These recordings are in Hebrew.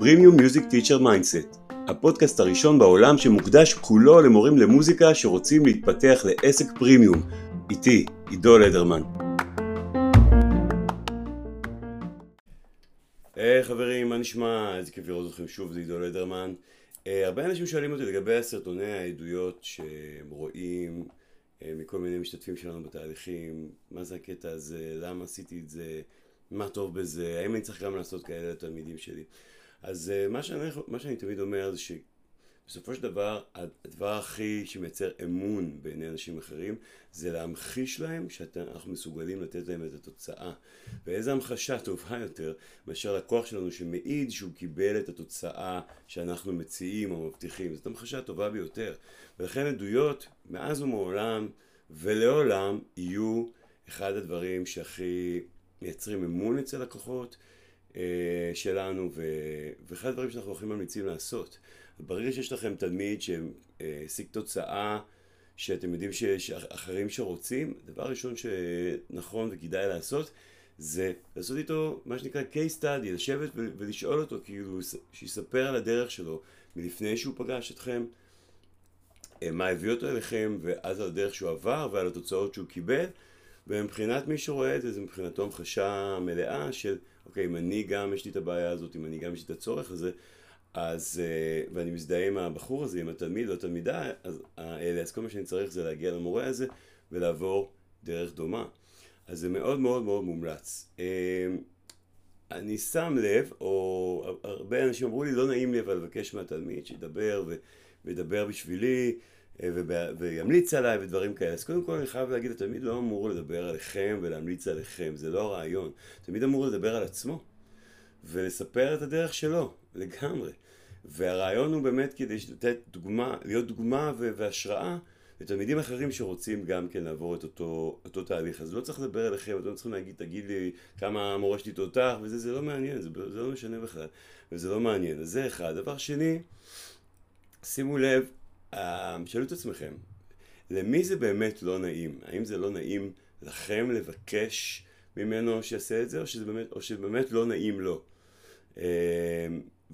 Premium Music Teacher Mindset, הפודקאסט הראשון בעולם שמוקדש כולו למורים למוזיקה שרוצים להתפתח לעסק פרימיום. איתי, עידו לדרמן. היי hey, חברים, מה נשמע? איזה כיף לראות אתכם שוב, זה עידו לדרמן. Uh, הרבה אנשים שואלים אותי לגבי הסרטוני העדויות שהם רואים מכל מיני משתתפים שלנו בתהליכים, מה זה הקטע הזה, למה עשיתי את זה, מה טוב בזה, האם אני צריך גם לעשות כאלה לתלמידים שלי. אז uh, מה שאני, מה שאני תמיד אומר זה שבסופו של דבר הדבר הכי שמייצר אמון בעיני אנשים אחרים זה להמחיש להם שאנחנו מסוגלים לתת להם את התוצאה. ואיזה המחשה טובה יותר מאשר לקוח שלנו שמעיד שהוא קיבל את התוצאה שאנחנו מציעים או מבטיחים. זאת המחשה הטובה ביותר. ולכן עדויות מאז ומעולם ולעולם יהיו אחד הדברים שהכי מייצרים אמון אצל לקוחות. אה, שלנו, ואחד הדברים שאנחנו הכי ממליצים לעשות. ברגע שיש לכם תלמיד שהשיג תוצאה שאתם יודעים שיש אחרים שרוצים, דבר ראשון שנכון וכדאי לעשות זה לעשות איתו מה שנקרא case study, לשבת ולשאול אותו, כאילו שיספר על הדרך שלו מלפני שהוא פגש אתכם, אה, מה הביא אותו אליכם, ואז על הדרך שהוא עבר ועל התוצאות שהוא קיבל, ומבחינת מי שרואה את זה, זה מבחינתו המחשה מלאה של אוקיי, אם אני גם יש לי את הבעיה הזאת, אם אני גם יש לי את הצורך הזה, אז, אה, ואני מזדהה עם הבחור הזה, עם התלמיד או התלמידה, אז האלה, אז כל מה שאני צריך זה להגיע למורה הזה ולעבור דרך דומה. אז זה מאוד מאוד מאוד מומלץ. אה, אני שם לב, או הרבה אנשים אמרו לי, לא נעים לי אבל לבקש מהתלמיד שידבר וידבר בשבילי, אה, וימליץ עליי ודברים כאלה. אז קודם כל אני חייב להגיד, התלמיד לא אמור לדבר עליכם ולהמליץ עליכם, זה לא הרעיון. תמיד אמור לדבר על עצמו ולספר את הדרך שלו, לגמרי. והרעיון הוא באמת כדי לתת דוגמה, להיות דוגמה והשראה לתלמידים אחרים שרוצים גם כן לעבור את אותו, אותו תהליך. אז לא צריך לדבר אליכם, אתם לא צריכים להגיד, תגיד לי כמה המורה שלי תותח, וזה זה לא מעניין, זה, זה לא משנה בכלל, וזה לא מעניין. אז זה אחד. דבר שני, שימו לב, שאלו את עצמכם, למי זה באמת לא נעים? האם זה לא נעים לכם לבקש ממנו שיעשה את זה, או שזה באמת, או שבאמת לא נעים לו?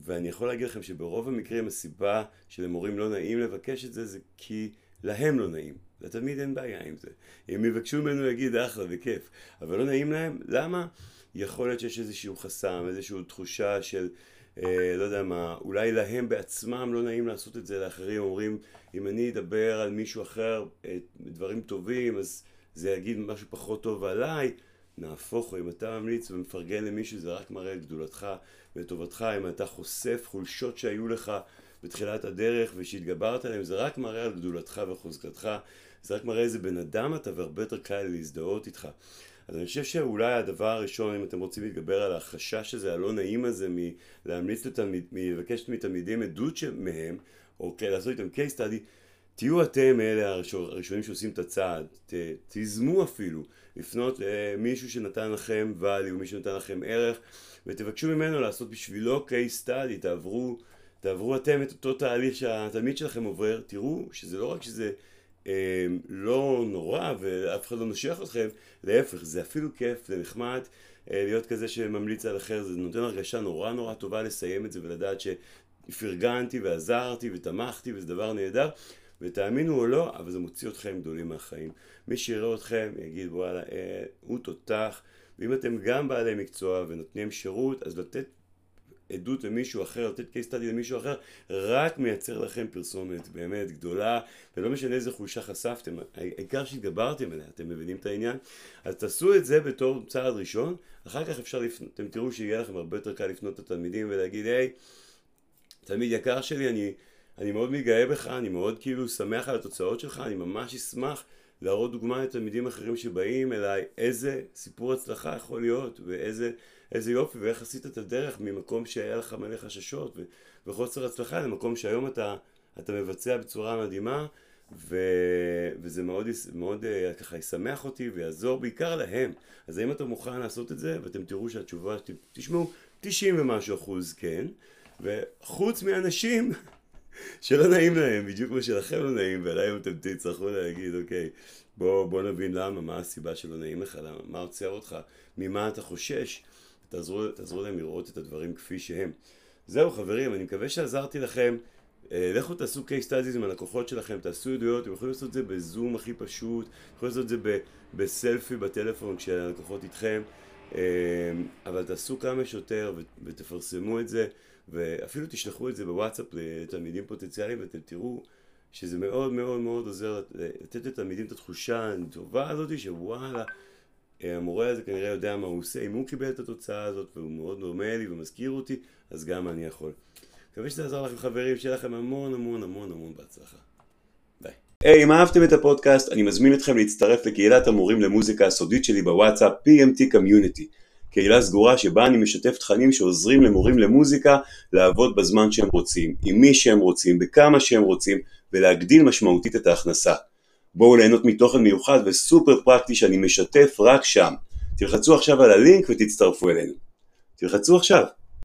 ואני יכול להגיד לכם שברוב המקרים הסיבה שלמורים לא נעים לבקש את זה, זה כי להם לא נעים. לתלמיד אין בעיה עם זה. אם יבקשו ממנו להגיד אחלה וכיף, אבל לא נעים להם, למה? יכול להיות שיש איזשהו חסם, איזושהי תחושה של אה, לא יודע מה, אולי להם בעצמם לא נעים לעשות את זה לאחרים, אומרים אם אני אדבר על מישהו אחר אה, דברים טובים אז זה יגיד משהו פחות טוב עליי, נהפוך הוא, אם אתה ממליץ ומפרגן למישהו זה רק מראה את גדולתך וטובתך, אם אתה חושף חולשות שהיו לך בתחילת הדרך ושהתגברת עליהם, זה רק מראה על גדולתך וחוזקתך, זה רק מראה איזה בן אדם אתה והרבה יותר קל להזדהות איתך. אז אני חושב שאולי הדבר הראשון, אם אתם רוצים להתגבר על החשש הזה, הלא נעים הזה, מלהמליץ לתלמיד, מלבקש מתלמידים עדות מהם, או כן, לעשות איתם case study, תהיו אתם אלה הראשונים שעושים את הצעד, ת, תיזמו אפילו לפנות למישהו שנתן לכם value, מישהו שנתן לכם ערך, ותבקשו ממנו לעשות בשבילו case study, תעברו, תעברו אתם את אותו תהליך שהתלמיד שלכם עובר, תראו שזה לא רק שזה אה, לא נורא ואף אחד לא נושך אתכם, להפך, זה אפילו כיף, זה נחמד אה, להיות כזה שממליץ על אחר, זה נותן הרגשה נורא נורא טובה לסיים את זה ולדעת שפרגנתי ועזרתי ותמכתי וזה דבר נהדר ותאמינו או לא, אבל זה מוציא אתכם גדולים מהחיים. מי שיראה אתכם יגיד וואלה, אה, הוא תותח ואם אתם גם בעלי מקצוע ונותנים שירות, אז לתת עדות למישהו אחר, לתת case study למישהו אחר, רק מייצר לכם פרסומת באמת גדולה, ולא משנה איזה חולשה חשפתם, העיקר שהתגברתם עליה, אתם מבינים את העניין? אז תעשו את זה בתור צעד ראשון, אחר כך אפשר לפנות, אתם תראו שיהיה לכם הרבה יותר קל לפנות לתלמידים ולהגיד, היי, תלמיד יקר שלי, אני, אני מאוד מתגאה בך, אני מאוד כאילו שמח על התוצאות שלך, אני ממש אשמח להראות דוגמה לתלמידים אחרים שבאים אליי, איזה סיפור הצלחה יכול להיות, ואיזה איזה יופי, ואיך עשית את הדרך ממקום שהיה לך מלא חששות וחוסר הצלחה למקום שהיום אתה, אתה מבצע בצורה מדהימה, ו, וזה מאוד, מאוד אה, ככה ישמח אותי ויעזור בעיקר להם. אז האם אתה מוכן לעשות את זה, ואתם תראו שהתשובה, תשמעו, 90 ומשהו אחוז כן, וחוץ מאנשים שלא נעים להם, בדיוק כמו שלכם לא נעים, ועליהם אתם תצטרכו להגיד, אוקיי, בוא, בוא נבין למה, מה הסיבה שלא נעים לך, למה, מה עוצר אותך, ממה אתה חושש, תעזרו, תעזרו להם לראות את הדברים כפי שהם. זהו חברים, אני מקווה שעזרתי לכם. אה, לכו תעשו case studies עם הלקוחות שלכם, תעשו עדויות, אתם יכולים לעשות את זה בזום הכי פשוט, יכולים לעשות את זה בסלפי בטלפון כשהלקוחות איתכם, אבל תעשו כמה שיותר ותפרסמו את זה, ואפילו תשלחו את זה בוואטסאפ לתלמידים פוטנציאליים ואתם תראו שזה מאוד מאוד מאוד עוזר לתת לתלמידים את התחושה הטובה הזאת שוואלה אה, המורה הזה כנראה יודע מה הוא עושה, אם הוא קיבל את התוצאה הזאת והוא מאוד דומה לי ומזכיר אותי, אז גם אני יכול. מקווה שזה יעזור לכם חברים, שיהיה לכם המון המון המון המון בהצלחה. היי, hey, אם אהבתם את הפודקאסט, אני מזמין אתכם להצטרף לקהילת המורים למוזיקה הסודית שלי בוואטסאפ, PMT Community. קהילה סגורה שבה אני משתף תכנים שעוזרים למורים למוזיקה לעבוד בזמן שהם רוצים, עם מי שהם רוצים, בכמה שהם רוצים, ולהגדיל משמעותית את ההכנסה. בואו ליהנות מתוכן מיוחד וסופר פרקטי שאני משתף רק שם. תלחצו עכשיו על הלינק ותצטרפו אלינו. תלחצו עכשיו.